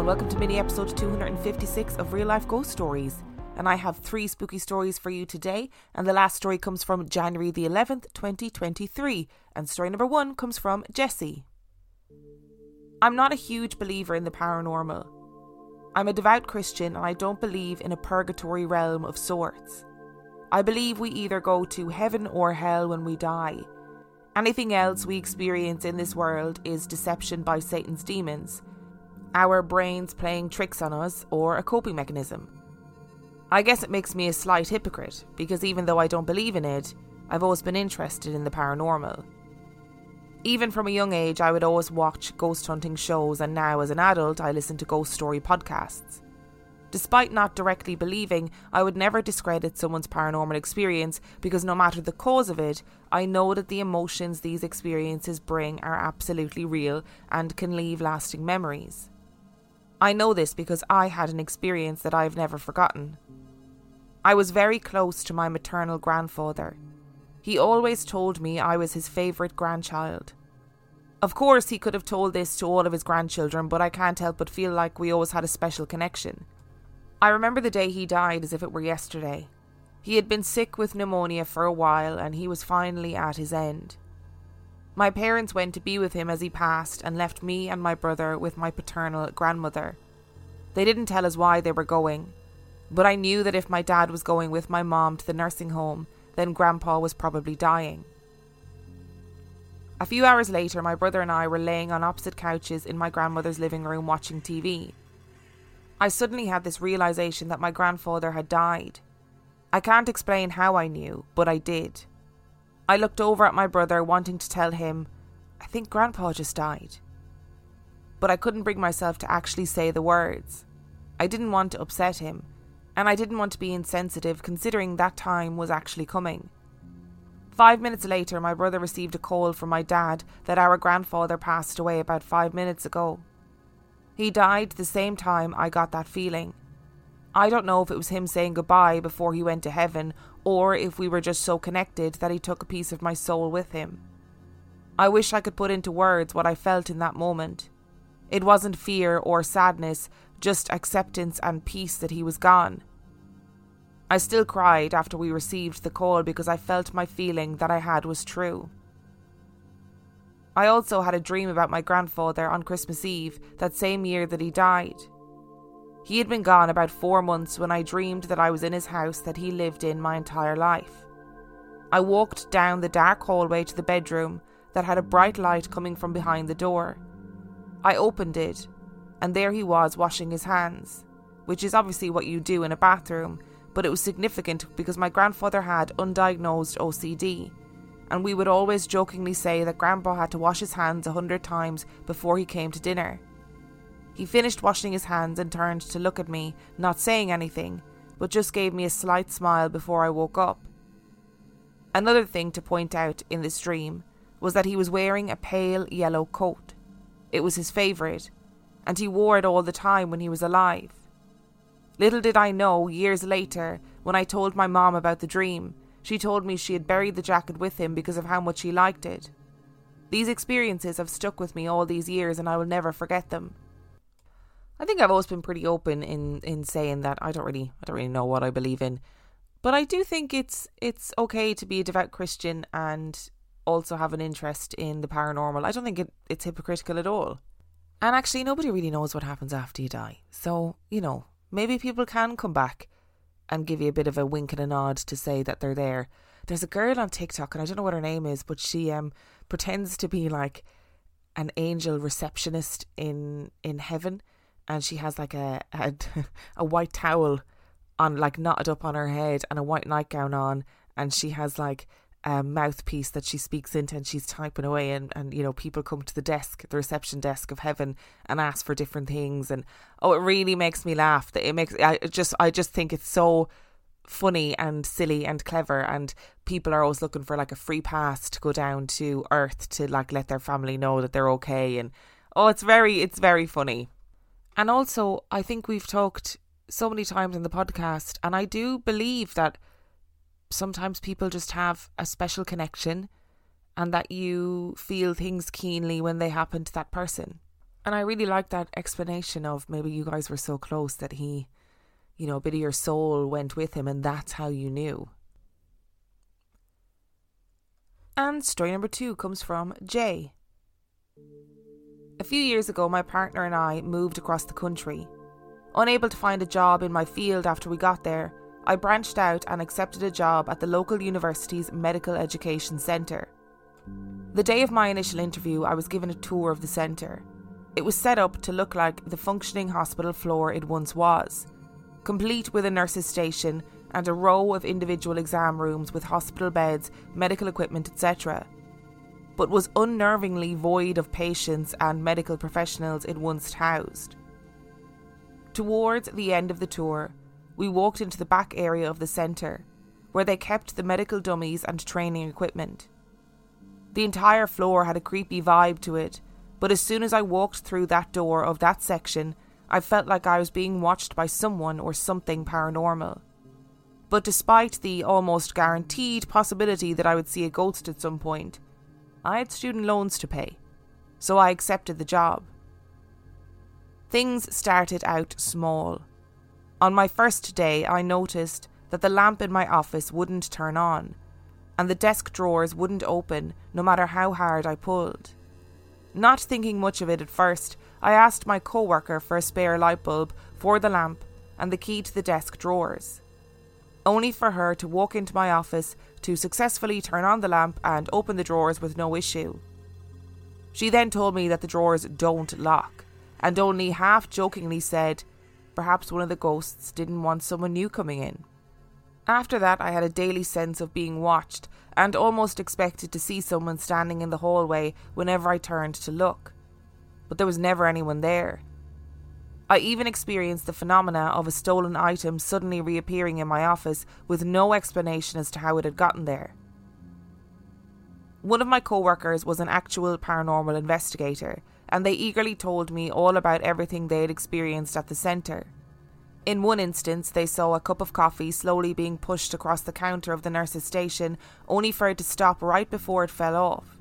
and welcome to mini episode 256 of Real Life Ghost Stories. And I have three spooky stories for you today. And the last story comes from January the 11th, 2023. And story number one comes from Jessi. I'm not a huge believer in the paranormal. I'm a devout Christian and I don't believe in a purgatory realm of sorts. I believe we either go to heaven or hell when we die. Anything else we experience in this world is deception by Satan's demons our brains playing tricks on us, or a coping mechanism. I guess it makes me a slight hypocrite, because even though I don't believe in it, I've always been interested in the paranormal. Even from a young age, I would always watch ghost hunting shows, and now as an adult, I listen to ghost story podcasts. Despite not directly believing, I would never discredit someone's paranormal experience because no matter the cause of it, I know that the emotions these experiences bring are absolutely real and can leave lasting memories. I know this because I had an experience that I've never forgotten. I was very close to my maternal grandfather. He always told me I was his favourite grandchild. Of course, he could have told this to all of his grandchildren, but I can't help but feel like we always had a special connection. I remember the day he died as if it were yesterday. He had been sick with pneumonia for a while and he was finally at his end. My parents went to be with him as he passed and left me and my brother with my paternal grandmother. They didn't tell us why they were going, but I knew that if my dad was going with my mom to the nursing home, then Grandpa was probably dying. A few hours later, my brother and I were laying on opposite couches in my grandmother's living room watching TV. I suddenly had this realization that my grandfather had died. I can't explain how I knew, but I did. I looked over at my brother, wanting to tell him, I think Grandpa just died. But I couldn't bring myself to actually say the words. I didn't want to upset him, and I didn't want to be insensitive considering that time was actually coming. Five minutes later, my brother received a call from my dad that our grandfather passed away about five minutes ago. He died the same time I got that feeling. I don't know if it was him saying goodbye before he went to heaven or if we were just so connected that he took a piece of my soul with him. I wish I could put into words what I felt in that moment. It wasn't fear or sadness, just acceptance and peace that he was gone. I still cried after we received the call because I felt my feeling that I had was true. I also had a dream about my grandfather on Christmas Eve, that same year that he died. He had been gone about four months when I dreamed that I was in his house that he lived in my entire life. I walked down the dark hallway to the bedroom that had a bright light coming from behind the door. I opened it, and there he was washing his hands, which is obviously what you do in a bathroom, but it was significant because my grandfather had undiagnosed OCD, and we would always jokingly say that Grandpa had to wash his hands a hundred times before he came to dinner. He finished washing his hands and turned to look at me, not saying anything, but just gave me a slight smile before I woke up. Another thing to point out in this dream was that he was wearing a pale yellow coat. It was his favourite, and he wore it all the time when he was alive. Little did I know, years later, when I told my mom about the dream, she told me she had buried the jacket with him because of how much he liked it. These experiences have stuck with me all these years and I will never forget them. Think I've always been pretty open in, in saying that I don't really I don't really know what I believe in. But I do think it's it's okay to be a devout Christian and also have an interest in the paranormal. I don't think it, it's hypocritical at all. And actually nobody really knows what happens after you die. So, you know, maybe people can come back and give you a bit of a wink and a nod to say that they're there. There's a girl on TikTok, and I don't know what her name is, but she um pretends to be like an angel receptionist in in heaven, and she has like a a, a white towel on, like knotted up on her head, and a white nightgown on, and she has like a mouthpiece that she speaks into and she's typing away and, and you know people come to the desk the reception desk of heaven and ask for different things. And oh it really makes me laugh. That it makes I just I just think it's so funny and silly and clever. And people are always looking for like a free pass to go down to earth to like let their family know that they're okay. And oh it's very it's very funny and also i think we've talked so many times in the podcast and i do believe that sometimes people just have a special connection and that you feel things keenly when they happen to that person and i really like that explanation of maybe you guys were so close that he you know, a bit of your soul went with him, and that's how you knew. And story number two comes from Jay. A few years ago, my partner and I moved across the country. Unable to find a job in my field after we got there, I branched out and accepted a job at the local university's medical education centre. The day of my initial interview, I was given a tour of the centre. It was set up to look like the functioning hospital floor it once was complete with a nurse's station and a row of individual exam rooms with hospital beds, medical equipment, etc., but was unnervingly void of patients and medical professionals it once housed. Towards the end of the tour, we walked into the back area of the centre, where they kept the medical dummies and training equipment. The entire floor had a creepy vibe to it, but as soon as I walked through that door of that section, I felt like I was being watched by someone or something paranormal. But despite the almost guaranteed possibility that I would see a ghost at some point, I had student loans to pay, so I accepted the job. Things started out small. On my first day, I noticed that the lamp in my office wouldn't turn on, and the desk drawers wouldn't open no matter how hard I pulled. Not thinking much of it at first, I asked my co worker for a spare light bulb for the lamp and the key to the desk drawers. Only for her to walk into my office to successfully turn on the lamp and open the drawers with no issue. She then told me that the drawers don't lock, and only half jokingly said, perhaps one of the ghosts didn't want someone new coming in. After that, I had a daily sense of being watched and almost expected to see someone standing in the hallway whenever I turned to look but there was never anyone there. I even experienced the phenomena of a stolen item suddenly reappearing in my office with no explanation as to how it had gotten there. One of my co workers was an actual paranormal investigator, and they eagerly told me all about everything they had experienced at the centre. In one instance, they saw a cup of coffee slowly being pushed across the counter of the nurse's station, only for it to stop right before it fell off.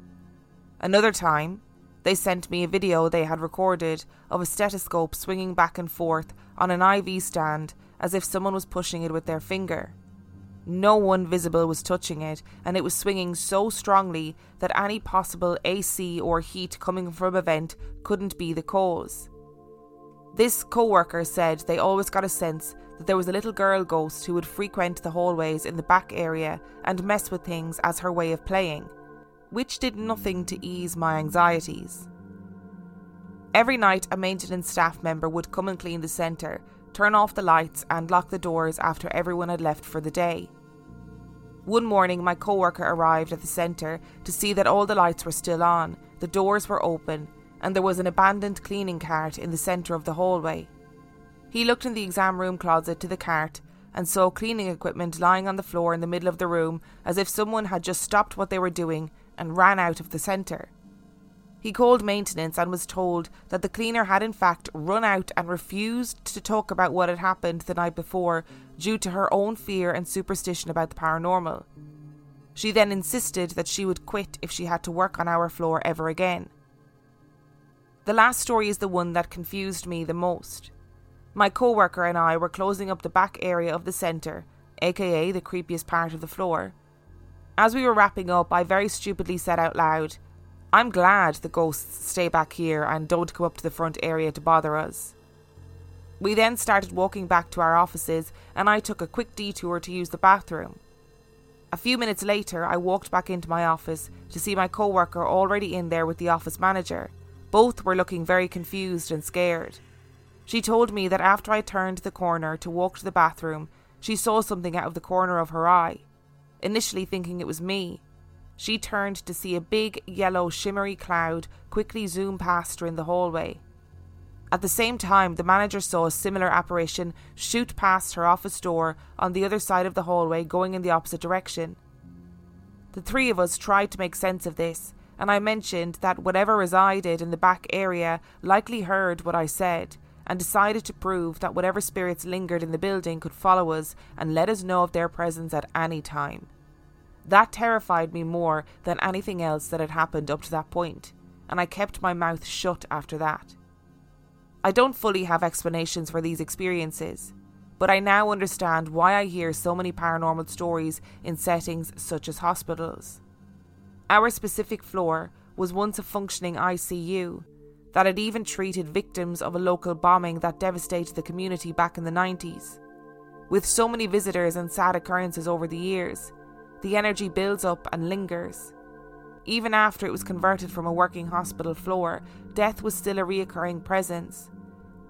Another time, they sent me a video they had recorded of a stethoscope swinging back and forth on an IV stand as if someone was pushing it with their finger. No one visible was touching it, and it was swinging so strongly that any possible AC or heat coming from a vent couldn't be the cause. This co worker said they always got a sense that there was a little girl ghost who would frequent the hallways in the back area and mess with things as her way of playing which did nothing to ease my anxieties. Every night, a maintenance staff member would come and clean the centre, turn off the lights, and lock the doors after everyone had left for the day. One morning, my co worker arrived at the centre to see that all the lights were still on, the doors were open, and there was an abandoned cleaning cart in the centre of the hallway. He looked in the exam room closet to the cart and saw cleaning equipment lying on the floor in the middle of the room as if someone had just stopped what they were doing and ran out of the centre. He called maintenance and was told that the cleaner had in fact run out and refused to talk about what had happened the night before due to her own fear and superstition about the paranormal. She then insisted that she would quit if she had to work on our floor ever again. The last story is the one that confused me the most. My co worker and I were closing up the back area of the centre, aka the creepiest part of the floor, as we were wrapping up, I very stupidly said out loud, I'm glad the ghosts stay back here and don't come up to the front area to bother us. We then started walking back to our offices, and I took a quick detour to use the bathroom. A few minutes later, I walked back into my office to see my co worker already in there with the office manager. Both were looking very confused and scared. She told me that after I turned the corner to walk to the bathroom, she saw something out of the corner of her eye. Initially thinking it was me, she turned to see a big yellow shimmery cloud quickly zoom past her in the hallway. At the same time, the manager saw a similar apparition shoot past her office door on the other side of the hallway, going in the opposite direction. The three of us tried to make sense of this, and I mentioned that whatever resided in the back area likely heard what I said and decided to prove that whatever spirits lingered in the building could follow us and let us know of their presence at any time. That terrified me more than anything else that had happened up to that point, and I kept my mouth shut after that. I don't fully have explanations for these experiences, but I now understand why I hear so many paranormal stories in settings such as hospitals. Our specific floor was once a functioning ICU that had even treated victims of a local bombing that devastated the community back in the 90s. With so many visitors and sad occurrences over the years, the energy builds up and lingers. Even after it was converted from a working hospital floor, death was still a reoccurring presence,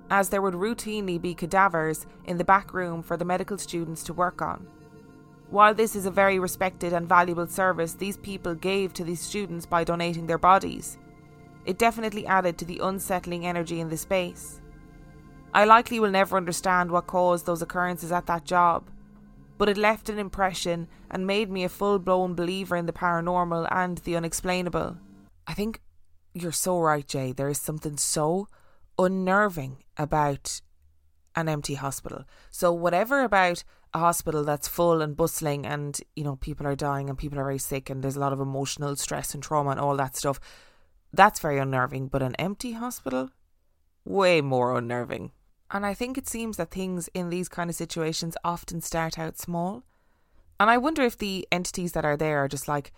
as there would routinely be cadavers in the back room for the medical students to work on. While this is a very respected and valuable service these people gave to these students by donating their bodies, it definitely added to the unsettling energy in the space. I likely will never understand what caused those occurrences at that job, but it left an impression and made me a full blown believer in the paranormal and the unexplainable. I think you're so right, Jay. There is something so unnerving about an empty hospital. So, whatever about a hospital that's full and bustling and, you know, people are dying and people are very sick and there's a lot of emotional stress and trauma and all that stuff, that's very unnerving. But an empty hospital? Way more unnerving. And I think it seems that things in these kind of situations often start out small. And I wonder if the entities that are there are just like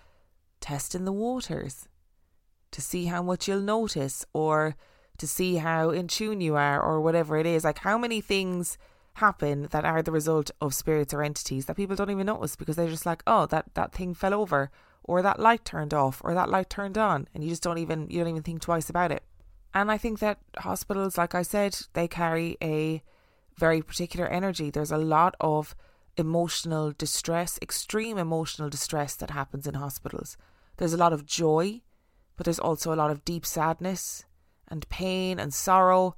testing the waters to see how much you'll notice or to see how in tune you are or whatever it is. Like how many things happen that are the result of spirits or entities that people don't even notice because they're just like, oh, that, that thing fell over or that light turned off or that light turned on and you just don't even you don't even think twice about it. And I think that hospitals, like I said, they carry a very particular energy. There's a lot of emotional distress, extreme emotional distress that happens in hospitals. There's a lot of joy, but there's also a lot of deep sadness and pain and sorrow.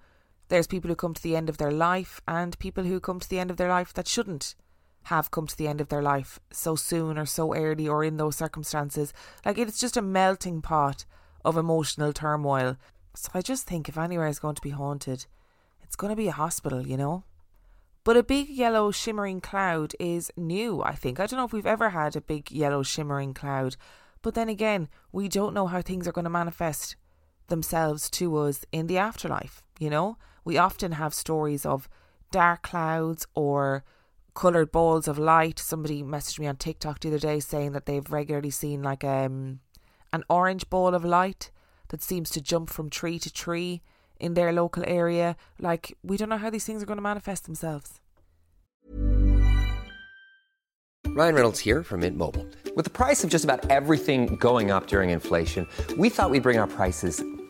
There's people who come to the end of their life and people who come to the end of their life that shouldn't have come to the end of their life so soon or so early or in those circumstances. Like it's just a melting pot of emotional turmoil so I just think if anywhere is going to be haunted, it's going to be a hospital, you know? But a big yellow shimmering cloud is new, I think. I don't know if we've ever had a big yellow shimmering cloud. But then again, we don't know how things are going to manifest themselves to us in the afterlife, you know? We often have stories of dark clouds or coloured balls of light. Somebody messaged me on TikTok the other day saying that they've regularly seen like um an orange ball of light that seems to jump from tree to tree in their local area. Like, we don't know how these things are going to manifest themselves. Ryan Reynolds here from Mint Mobile. With the price of just about everything going up during inflation, we thought we'd bring our prices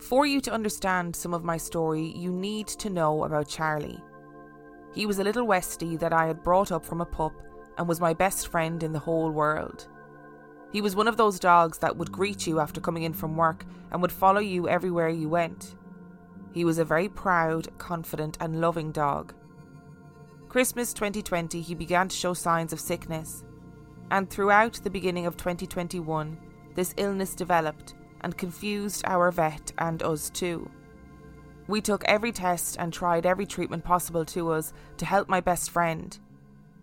For you to understand some of my story, you need to know about Charlie. He was a little Westie that I had brought up from a pup and was my best friend in the whole world. He was one of those dogs that would greet you after coming in from work and would follow you everywhere you went. He was a very proud, confident, and loving dog. Christmas 2020, he began to show signs of sickness, and throughout the beginning of 2021, this illness developed and confused our vet and us too. We took every test and tried every treatment possible to us to help my best friend,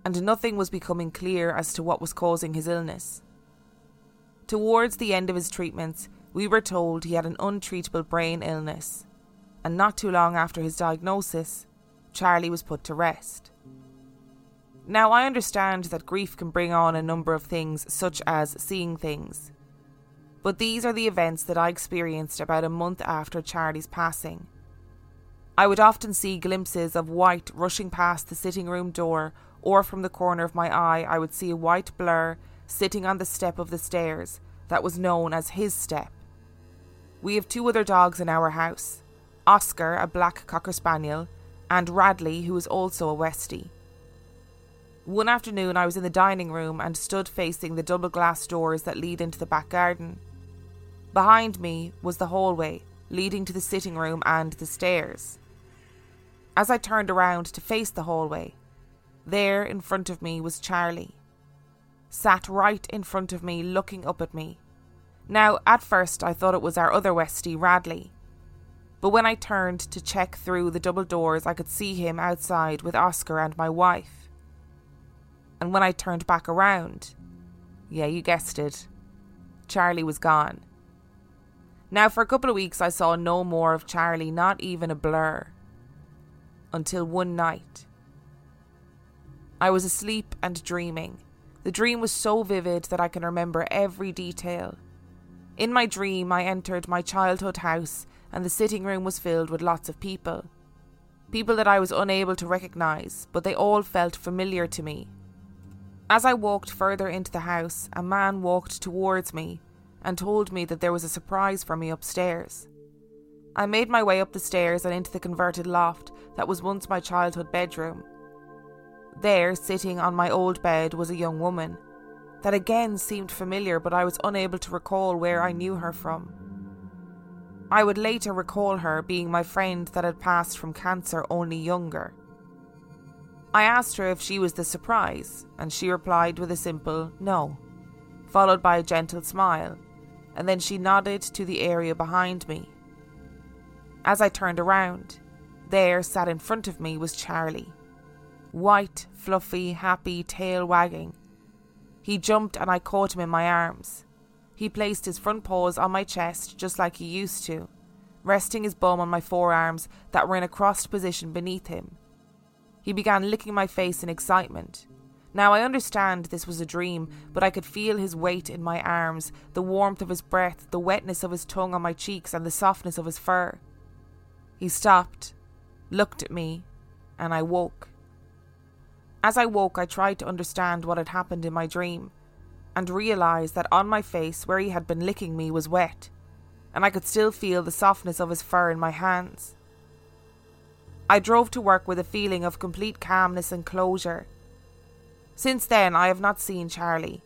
and nothing was becoming clear as to what was causing his illness. Towards the end of his treatments, we were told he had an untreatable brain illness, and not too long after his diagnosis, Charlie was put to rest. Now, I understand that grief can bring on a number of things, such as seeing things. But these are the events that I experienced about a month after Charlie's passing. I would often see glimpses of white rushing past the sitting room door, or from the corner of my eye, I would see a white blur sitting on the step of the stairs that was known as his step. We have two other dogs in our house Oscar, a black cocker spaniel, and Radley, who is also a Westie. One afternoon, I was in the dining room and stood facing the double glass doors that lead into the back garden. Behind me was the hallway leading to the sitting room and the stairs. As I turned around to face the hallway, there in front of me was Charlie. Sat right in front of me, looking up at me. Now, at first, I thought it was our other Westie, Radley. But when I turned to check through the double doors, I could see him outside with Oscar and my wife. And when I turned back around, yeah, you guessed it, Charlie was gone. Now, for a couple of weeks, I saw no more of Charlie, not even a blur. Until one night. I was asleep and dreaming. The dream was so vivid that I can remember every detail. In my dream, I entered my childhood house, and the sitting room was filled with lots of people. People that I was unable to recognise, but they all felt familiar to me. As I walked further into the house, a man walked towards me and told me that there was a surprise for me upstairs. I made my way up the stairs and into the converted loft that was once my childhood bedroom. There, sitting on my old bed, was a young woman that again seemed familiar, but I was unable to recall where I knew her from. I would later recall her being my friend that had passed from cancer only younger. I asked her if she was the surprise, and she replied with a simple no, followed by a gentle smile and then she nodded to the area behind me. As I turned around, there sat in front of me was Charlie. White, fluffy, happy, tail wagging. He jumped and I caught him in my arms. He placed his front paws on my chest just like he used to, resting his bum on my forearms that were in a crossed position beneath him. He began licking my face in excitement, now I understand this was a dream, but I could feel his weight in my arms, the warmth of his breath, the wetness of his tongue on my cheeks, and the softness of his fur. He stopped, looked at me, and I woke. As I woke, I tried to understand what had happened in my dream, and realised that on my face, where he had been licking me, was wet, and I could still feel the softness of his fur in my hands. I drove to work with a feeling of complete calmness and closure since then, I have not seen Charlie.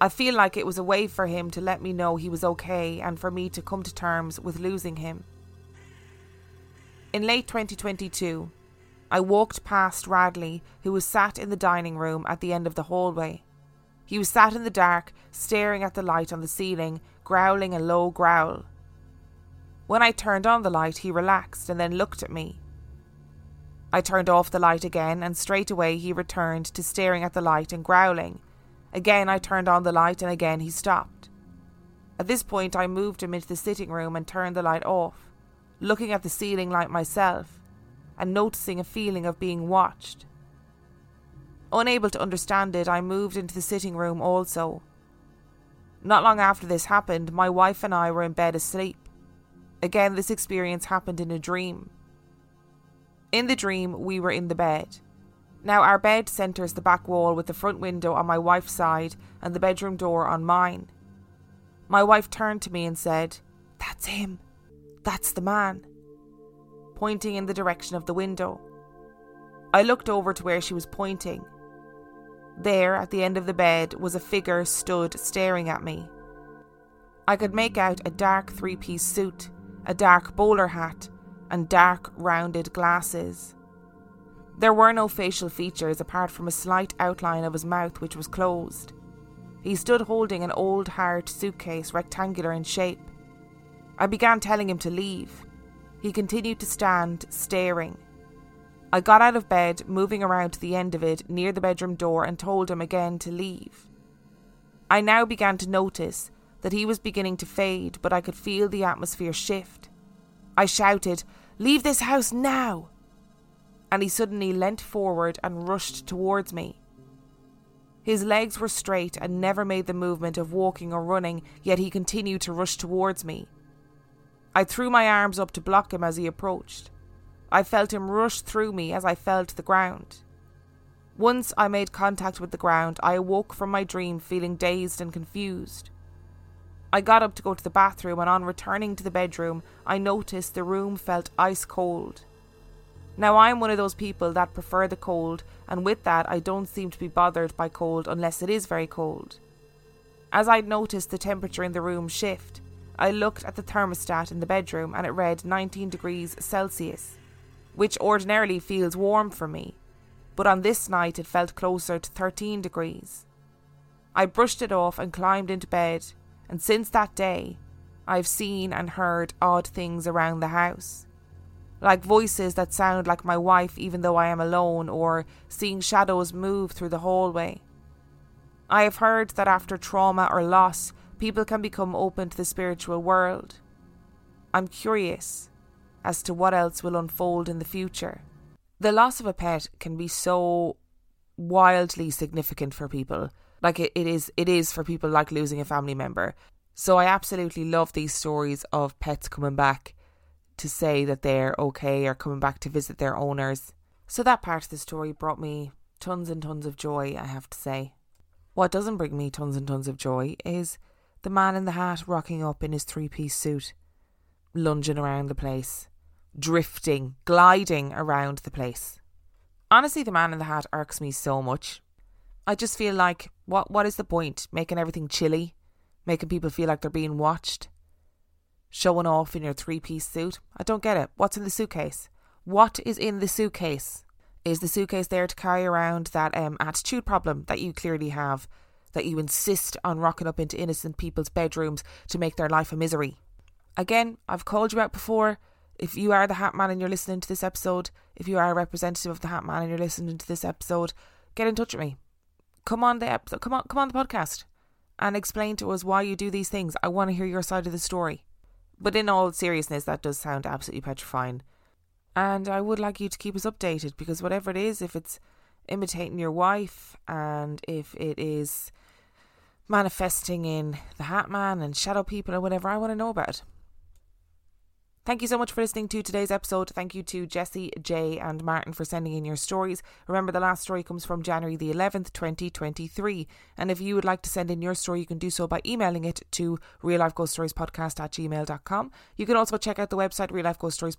I feel like it was a way for him to let me know he was okay and for me to come to terms with losing him. In late 2022, I walked past Radley, who was sat in the dining room at the end of the hallway. He was sat in the dark, staring at the light on the ceiling, growling a low growl. When I turned on the light, he relaxed and then looked at me. I turned off the light again, and straight away he returned to staring at the light and growling. Again I turned on the light, and again he stopped. At this point, I moved him into the sitting room and turned the light off, looking at the ceiling light myself, and noticing a feeling of being watched. Unable to understand it, I moved into the sitting room also. Not long after this happened, my wife and I were in bed asleep. Again, this experience happened in a dream. In the dream, we were in the bed. Now, our bed centres the back wall with the front window on my wife's side and the bedroom door on mine. My wife turned to me and said, That's him. That's the man. Pointing in the direction of the window. I looked over to where she was pointing. There, at the end of the bed, was a figure stood staring at me. I could make out a dark three piece suit, a dark bowler hat, and dark, rounded glasses. There were no facial features apart from a slight outline of his mouth, which was closed. He stood holding an old hard suitcase, rectangular in shape. I began telling him to leave. He continued to stand, staring. I got out of bed, moving around to the end of it, near the bedroom door, and told him again to leave. I now began to notice that he was beginning to fade, but I could feel the atmosphere shift. I shouted, Leave this house now! And he suddenly leant forward and rushed towards me. His legs were straight and never made the movement of walking or running, yet he continued to rush towards me. I threw my arms up to block him as he approached. I felt him rush through me as I fell to the ground. Once I made contact with the ground, I awoke from my dream feeling dazed and confused. I got up to go to the bathroom, and on returning to the bedroom, I noticed the room felt ice cold. Now, I'm one of those people that prefer the cold, and with that, I don't seem to be bothered by cold unless it is very cold. As I'd noticed the temperature in the room shift, I looked at the thermostat in the bedroom and it read 19 degrees Celsius, which ordinarily feels warm for me but on this night it felt closer to 13 degrees. I brushed it off and climbed into bed, and since that day, I've seen and heard odd things around the house. Like voices that sound like my wife even though I am alone, or seeing shadows move through the hallway. I have heard that after trauma or loss, people can become open to the spiritual world. I'm curious as to what else will unfold in the future the loss of a pet can be so wildly significant for people. Like it, it is it is for people like losing a family member. So I absolutely love these stories of pets coming back to say that they're okay or coming back to visit their owners. So that part of the story brought me tons and tons of joy, I have to say. What doesn't bring me tons and tons of joy is the man in the hat rocking up in his three piece suit, lunging around the place drifting, gliding around the place. Honestly, the man in the hat irks me so much. I just feel like, what what is the point? Making everything chilly? Making people feel like they're being watched? Showing off in your three piece suit? I don't get it. What's in the suitcase? What is in the suitcase? Is the suitcase there to carry around that um, attitude problem that you clearly have, that you insist on rocking up into innocent people's bedrooms to make their life a misery? Again, I've called you out before. If you are the Hat Man and you're listening to this episode, if you are a representative of the Hat Man and you're listening to this episode, get in touch with me. Come on the episode, come on, come on the podcast, and explain to us why you do these things. I want to hear your side of the story. But in all seriousness, that does sound absolutely petrifying. And I would like you to keep us updated because whatever it is, if it's imitating your wife and if it is manifesting in the Hat Man and shadow people or whatever, I want to know about it. Thank you so much for listening to today's episode. Thank you to Jessi, Jay, and Martin for sending in your stories. Remember, the last story comes from January the 11th, 2023. And if you would like to send in your story, you can do so by emailing it to real life ghost stories podcast at gmail.com. You can also check out the website real life ghost stories.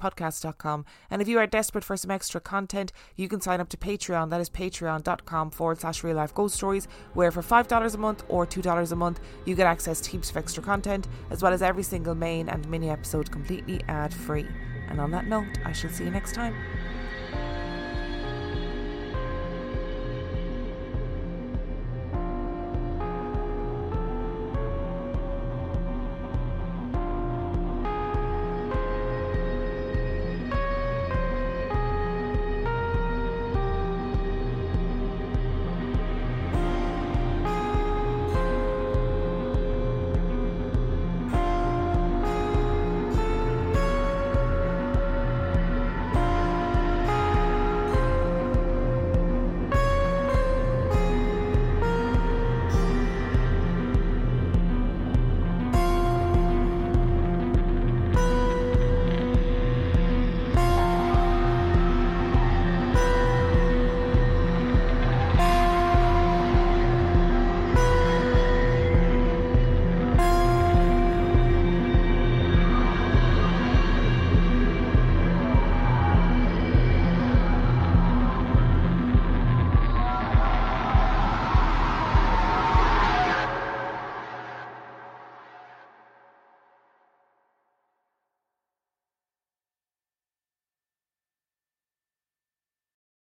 And if you are desperate for some extra content, you can sign up to Patreon. That is patreon.com forward slash real life ghost stories, where for $5 a month or $2 a month, you get access to heaps of extra content, as well as every single main and mini episode completely ad free. And on that note, I shall see you next time.